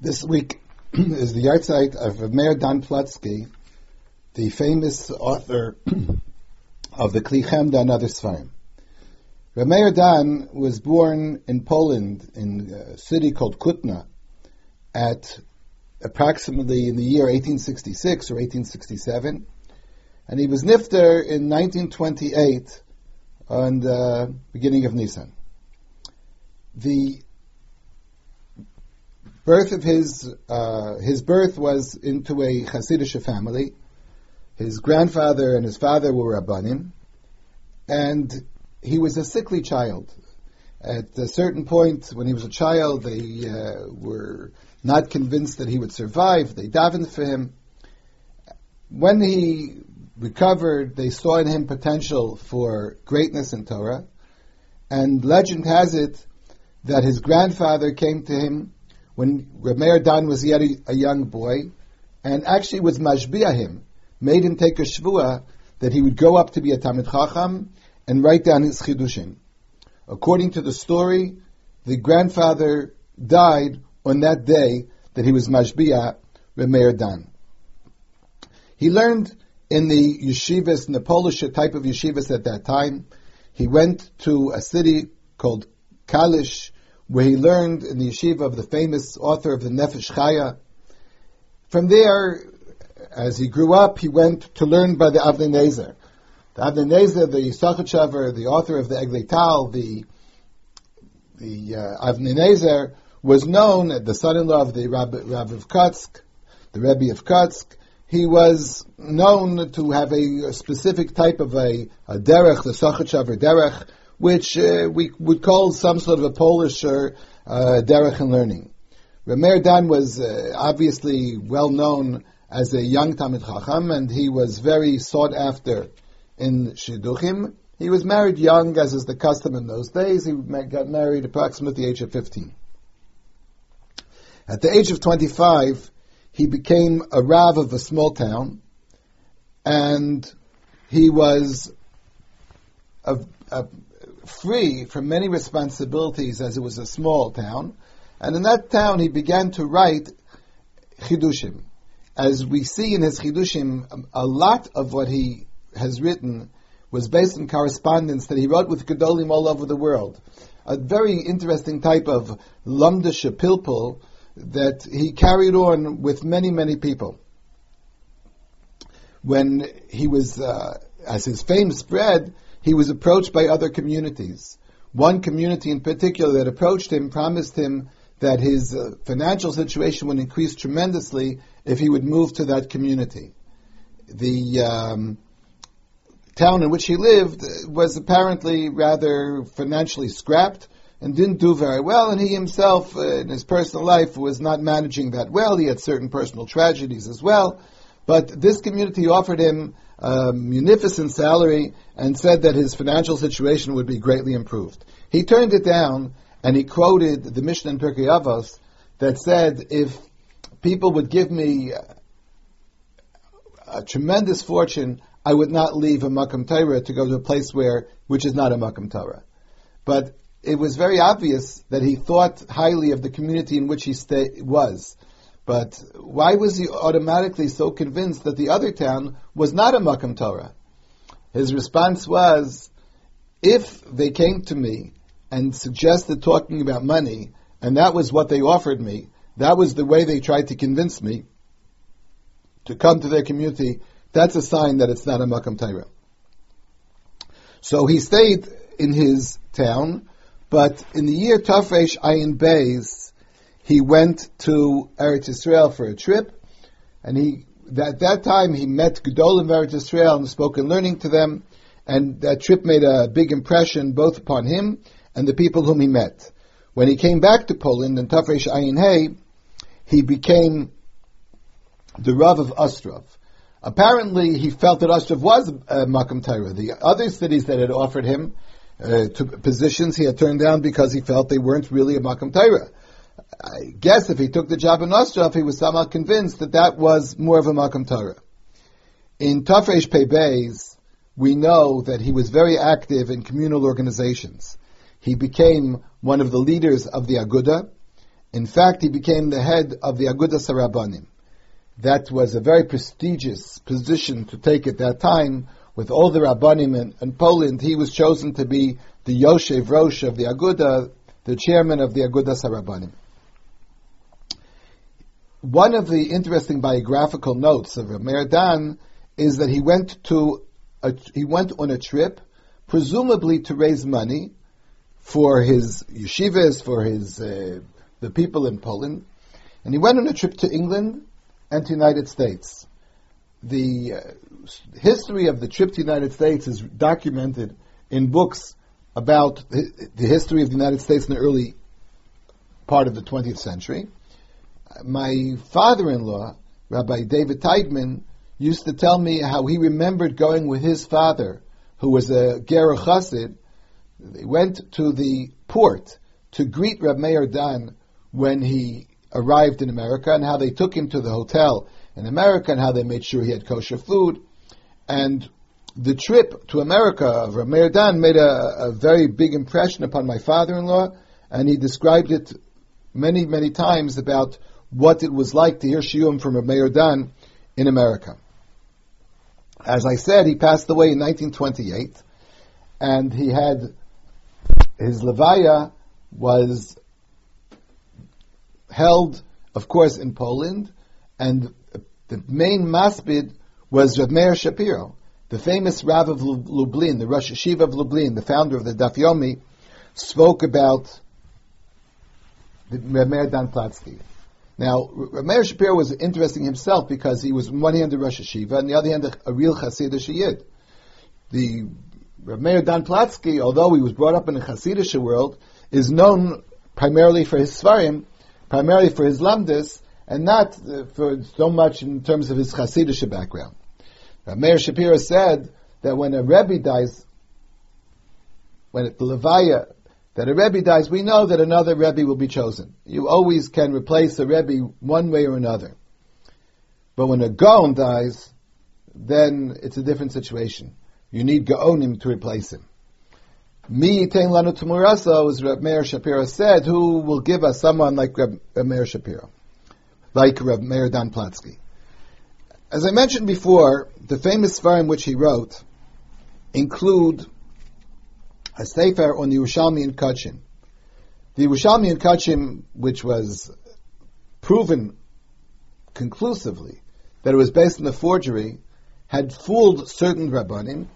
This week is the yahrzeit of Meir Dan Plutsky, the famous author of the Kli Chemda and other Sfarim. Meir Dan was born in Poland in a city called Kutna at approximately in the year 1866 or 1867, and he was nifter in 1928 on the uh, beginning of Nisan. The birth of his uh, his birth was into a Hasidic family. His grandfather and his father were Rabbanim, and he was a sickly child. At a certain point, when he was a child, they uh, were not convinced that he would survive. They davened for him. When he recovered, they saw in him potential for greatness in Torah. And legend has it that his grandfather came to him when Rameir Dan was yet a, a, young boy, and actually was mashbia him, made him take a shvua that he would go up to be a Talmid Chacham and write down his chidushim. According to the story, the grandfather died on that day that he was mashbia Rameir Dan. He learned in the yeshivas, in the Polish type of yeshivas at that time. He went to a city called Kalish, where he learned in the yeshiva of the famous author of the Nefesh Chaya. From there, as he grew up, he went to learn by the Avnei Nezer. The Avnei Nezer, the Yisachar the author of the Eglei Tal, the the uh, Avnei Nezer, was known as the son-in-law of the Rabbi, Rabbi of Kotsk, the Rebbe of Kotsk. He was known to have a, specific type of a, a derech, the Sachachaver derech, which uh, we would call some sort of a Polish uh, derech and learning. Rameir Dan was uh, obviously well known as a young Talmid Chacham, and he was very sought after in Shidduchim. He was married young, as is the custom in those days. He got married approximately the age of 15. At the age of 25, he became a Rav of a small town, and he was a, a free from many responsibilities as it was a small town. And in that town, he began to write chidushim. As we see in his chidushim, a lot of what he has written was based on correspondence that he wrote with gedolim all over the world. A very interesting type of lumdish pilpul that he carried on with many, many people. When he was, uh, as his fame spread, he was approached by other communities. One community in particular that approached him promised him that his uh, financial situation would increase tremendously if he would move to that community. The um, town in which he lived was apparently rather financially scrapped and didn't do very well, and he himself, uh, in his personal life, was not managing that well. He had certain personal tragedies as well. But this community offered him a munificent salary and said that his financial situation would be greatly improved. He turned it down and he quoted the Mishnah in Pirkei Avos that said, if people would give me a tremendous fortune, I would not leave a Makam Torah to go to a place where, which is not a Makam Torah. But it was very obvious that he thought highly of the community in which he stay, was. But why was he automatically so convinced that the other town was not a Makam Torah? His response was, if they came to me and suggested talking about money, and that was what they offered me, that was the way they tried to convince me to come to their community, that's a sign that it's not a Makam Torah. So he stayed in his town, but in the year Tafresh Ayin Beis, he went to Eretz Israel for a trip, and he at that time he met Gedolim Eretz Israel and spoke in learning to them, and that trip made a big impression both upon him and the people whom he met. When he came back to Poland in Tafresh Ayin Hey, he became the Rav of Ostrov. Apparently, he felt that Ostrov was a Makam. The other cities that had offered him uh, positions he had turned down because he felt they weren't really a Makam Torah. I guess if he took the job in Ostrov, he was somehow convinced that that was more of a Makam Torah. In Tafresh Pei we know that he was very active in communal organizations. He became one of the leaders of the Aguda, In fact, he became the head of the Agudas Harabanim. That was a very prestigious position to take at that time. With all the Rabbanim in, in Poland, he was chosen to be the Yoshev Rosh of the Aguda, the chairman of the Agudas Harabanim. One of the interesting biographical notes of Meir Dan is that he went to a, he went on a trip, presumably to raise money for his yeshivas, for his uh, the people in Poland, and he went on a trip to England and to the United States. The uh, history of the trip to the United States is documented in books about the history of the United States in the early part of the 20th century my father-in-law, Rabbi David Teitman, used to tell me how he remembered going with his father, who was a Ger Chassid. They went to the port to greet Reb Meir Dan when he arrived in America, and how they took him to the hotel in America, and how they made sure he had kosher food. And the trip to America of Reb Meir Dan made a, a very big impression upon my father-in-law, and he described it many, many times about what it was like to hear Shiurim from Rabbi Meir Dan in America. As I said, he passed away in 1928, and he had his levaya was held, of course, in Poland, and the main maspid was Rav Meir Shapiro, the famous Rav of Lublin, the Rosh Yeshiva of Lublin, the founder of the Daf Yomi, spoke about Rav Meir Dan Platsky. Now, Meir Shapiro was interesting himself because he was on one hand a Rosh Yeshiva, and the other hand a, a real Hasidic Yid. The Meir Dan Platsky, although he was brought up in a Hasidic world, is known primarily for his Sfarim, primarily for his Lamdas, and not uh, for so much in terms of his Hasidic background. Meir Shapiro said that when a Rebbe dies, when the Levaya that a Rebbe dies, we know that another Rebbe will be chosen. You always can replace a Rebbe one way or another. But when a Gaon dies, then it's a different situation. You need Gaonim to replace him. Mi yitain lanu tumurasa, as Reb Meir Shapiro said, who will give us someone like Reb, Reb Meir Shapiro, like Reb Meir Dan Platsky. As I mentioned before, the famous Sfarim which he wrote include a sefer on the Yerushalmi and Kachim. The Yerushalmi and Kachim, which was proven conclusively that it was based on a forgery, had fooled certain rabbanim.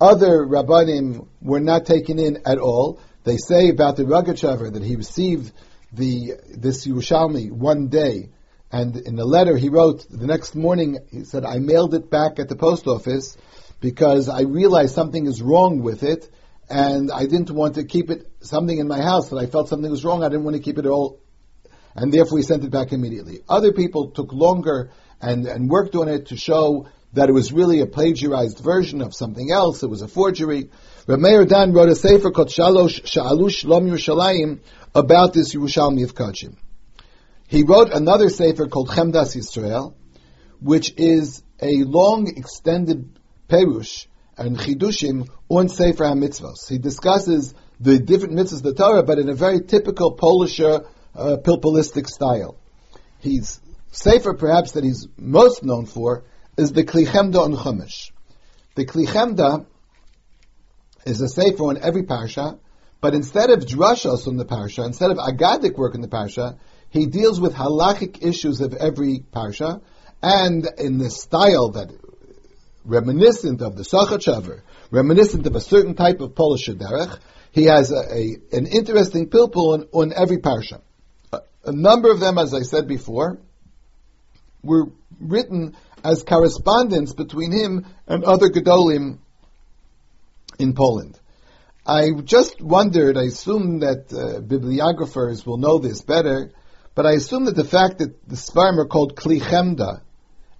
Other rabbanim were not taken in at all. They say about the Rogachover that he received the this Yerushalmi one day, and in the letter he wrote the next morning, he said, "I mailed it back at the post office because I realized something is wrong with it." And I didn't want to keep it something in my house that I felt something was wrong. I didn't want to keep it all, and therefore we sent it back immediately. Other people took longer and, and worked on it to show that it was really a plagiarized version of something else. It was a forgery. Rameir Dan wrote a sefer called Shalosh Sha'alush Lom Yerushalayim about this Yerushalmi of Kachim. He wrote another sefer called Chemdas Yisrael, which is a long extended perush and Chidushim on Sefer HaMitzvos. He discusses the different mitzvahs of the Torah, but in a very typical Polish uh, pilpulistic style. He's Sefer, perhaps, that he's most known for is the Klichemda on Chumash. The Klichemda is a Sefer on every parsha, but instead of drashos on the parsha, instead of agadic work in the parsha, he deals with halachic issues of every parsha, and in the style that reminiscent of the Sachachaver, reminiscent of a certain type of Polish derech. He has a, a, an interesting pilpul on, on every parsha. A, a, number of them, as I said before, were written as correspondence between him and other Gedolim in Poland. I just wondered, I assume that uh, bibliographers will know this better, but I assume that the fact that the Sfarim are called Kli Chemda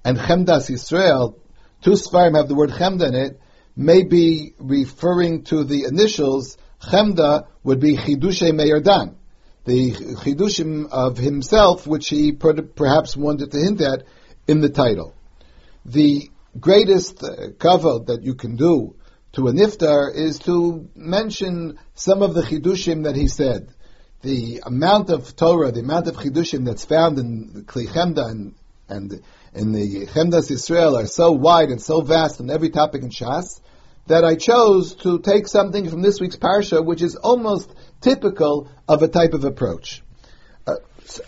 and Chemdas Yisrael, two Sfarim have the word Chemda in it, may be referring to the initials. Chemda would be Chidushe Meir Dan, the Chidushim of himself, which he perhaps wanted to hint at in the title. The greatest uh, kavod that you can do to a niftar is to mention some of the chidushim that he said. the amount of Torah, the amount of chidushim that's found in Kli Chemda and, and in the Chemdas Israel are so wide and so vast on every topic in Shas that I chose to take something from this week's parsha, which is almost typical of a type of approach. Uh,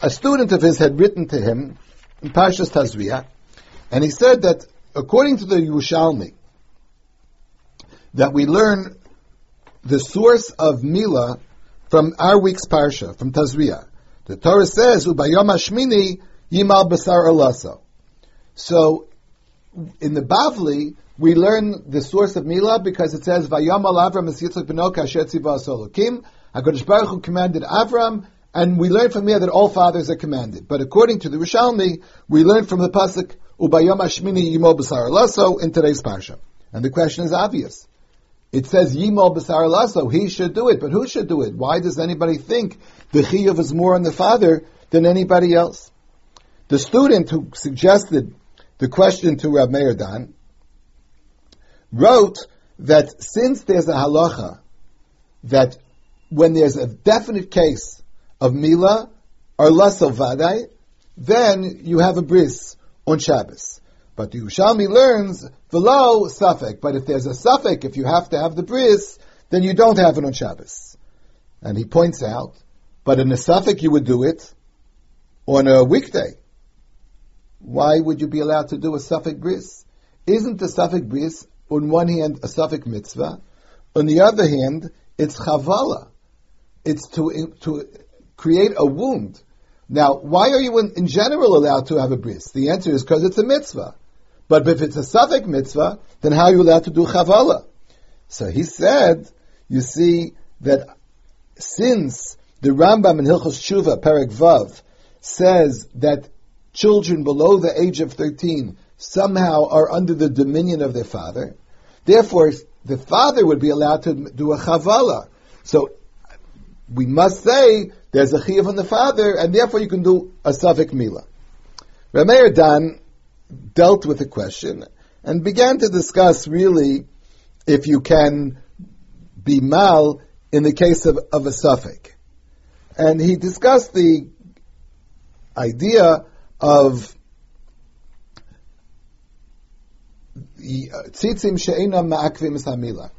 a student of his had written to him in Parshas Tazria, and he said that according to the Yerushalmi, that we learn the source of Mila from our week's parsha, from Tazria. The Torah says, "Ubayom Hashmini yimal basar alaso." So, in the Bavli, we learn the source of Mila because it says, "Vayom al Avram es Yitzchak beno kashet tziva asolokim." Hakadosh Baruch Hu commanded Avram, and we learn from here that all fathers are commanded. But according to the Yerushalmi, we learn from the pasuk "Ubayom Hashmini yimol basar alaso" in today's parsha. And the question is obvious. It says Yimol B'sar Lasso, he should do it, but who should do it? Why does anybody think the Chiyuv is more on the father than anybody else? The student who suggested the question to Rab Meir Dan wrote that since there's a halacha that when there's a definite case of Mila or Lasso Vadai, then you have a bris on Shabbos. But the Yerushalmi learns below safek. But if there's a safek, if you have to have the bris, then you don't have it on Shabbos. And he points out, but in a safek you would do it on a weekday. Why would you be allowed to do a safek bris? Isn't the safek bris on one hand a safek mitzvah, on the other hand it's chavala. It's to to create a wound. Now, why are you in, in general allowed to have a bris? The answer is because it's a mitzvah. But if it's a safek mitzvah, then how are you allowed to do chavala? So he said, you see that since the Rambam in Hilchos Tshuva, Perek Vav, says that children below the age of 13 somehow are under the dominion of their father, therefore the father would be allowed to do a chavala. So we must say there's a chiyuv on the father, and therefore you can do a safek mila. Rameir Dan dealt with the question and began to discuss really if you can be mal in the case of, of a safek. And he discussed the idea of tzitzim she'ena ma'akvim samila.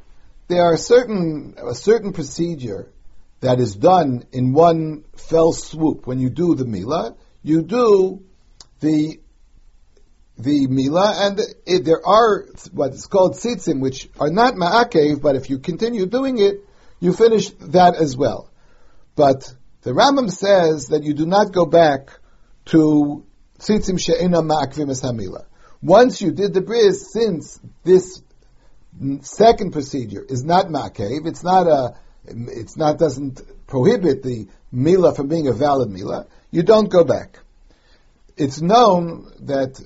There are certain a certain procedure that is done in one fell swoop. When you do the mila, you do the the mila, and it, there are what's called tzitzim, which are not ma'akev, but if you continue doing it, you finish that as well. But the Rambam says that you do not go back to Once you did the bris, since this second procedure is not ma'akev, it's not a, it's not doesn't prohibit the mila from being a valid mila, you don't go back. It's known that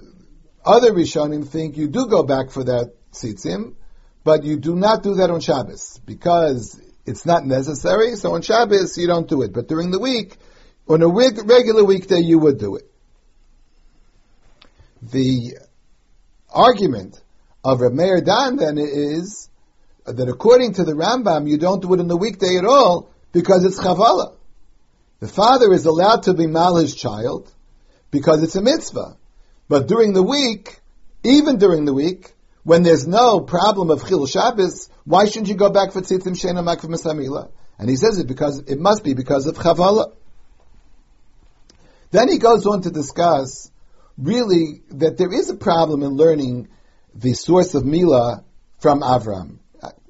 other Rishonim think you do go back for that tzitzim, but you do not do that on Shabbos because it's not necessary. So on Shabbos you don't do it, but during the week, on a regular weekday, you would do it. The argument of Reb Meir Dan then is that according to the Rambam, you don't do it on the weekday at all because it's chavala. The father is allowed to be mal his child because it's a mitzvah. But during the week, even during the week, when there's no problem of Chil Shabbos, why shouldn't you go back for Tzitzim Shena Makv Masamila? And he says it because it must be because of Chavala. Then he goes on to discuss really that there is a problem in learning the source of Mila from Avram.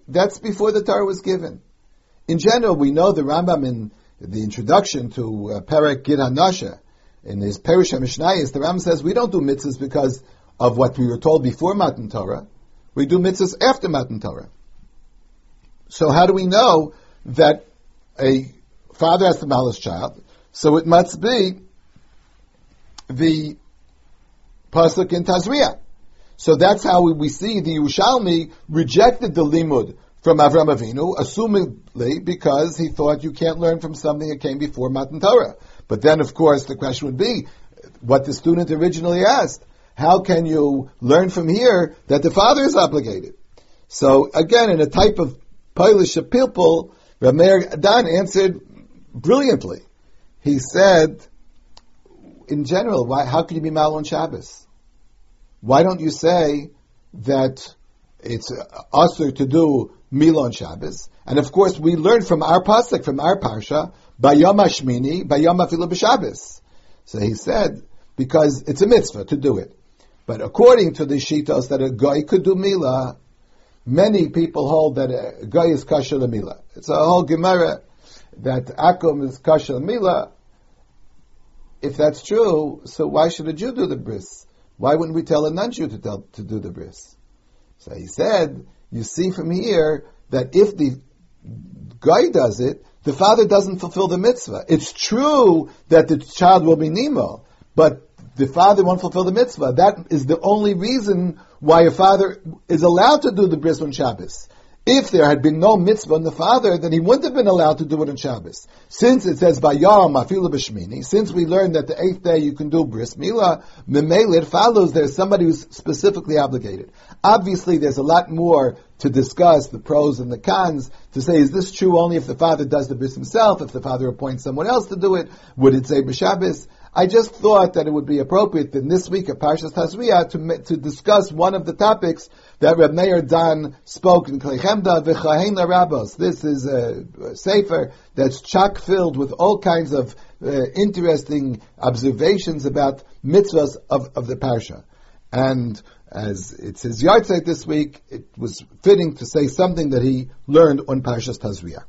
That's before the Torah was given. In general, we know the Rambam in the introduction to uh, Perek Gid in his Perush Mishnayis, the Ram says we don't do mitzvahs because of what we were told before Matan Torah. We do mitzvahs after Matan Torah. So how do we know that a father has to mal his child? So it must be the pasuk in Tazria. So that's how we see the Yerushalmi rejected the limud from Avram Avinu, assumingly because he thought you can't learn from something that came before Matan Torah. But then, of course, the question would be what the student originally asked. How can you learn from here that the father is obligated? So again, in a type of Polish pilpul, Rameir Dan answered brilliantly. He said, in general, why, how can you be mal on Shabbos? Why don't you say that it's usher to do Mila on Shabbos? And of course, we learn from our pasuk, from our parsha, Bayom Hashmini, Bayom Afilu b'Shabbos. So he said, because it's a mitzvah to do it. But according to the shitos that a goy could do Mila, many people hold that a goy is kosher Mila. It's a whole Gemara that Akum is kosher Mila. If that's true, so why should a Jew do the bris? Why wouldn't we tell a non-Jew to, tell, to do the bris? So he said, you see from here that if the goy does it, the father doesn't fulfill the mitzvah. It's true that the child will be Nemo, but the father won't fulfill the mitzvah. That is the only reason why a father is allowed to do the bris on Shabbos. If there had been no mitzvah on the father, then he wouldn't have been allowed to do it on Shabbos. Since it says Bayam Afilu B'Shmini, since we learned that the eighth day you can do bris milah, memele it follows there's somebody who's specifically obligated. Obviously, there's a lot more to discuss the pros and the cons to say is this true only if the father does the bris himself, if the father appoints someone else to do it, would it say b'Shabbos? I just thought that it would be appropriate in this week of Parshas Tazria to, to discuss one of the topics that Reb Meir Dan spoke in Klechemda V'chahena Rabbos. This is a, sefer that's chock filled with all kinds of uh, interesting observations about mitzvahs of, of the Parsha. And as it's his yahrzeit this week, it was fitting to say something that he learned on Parshas Tazria.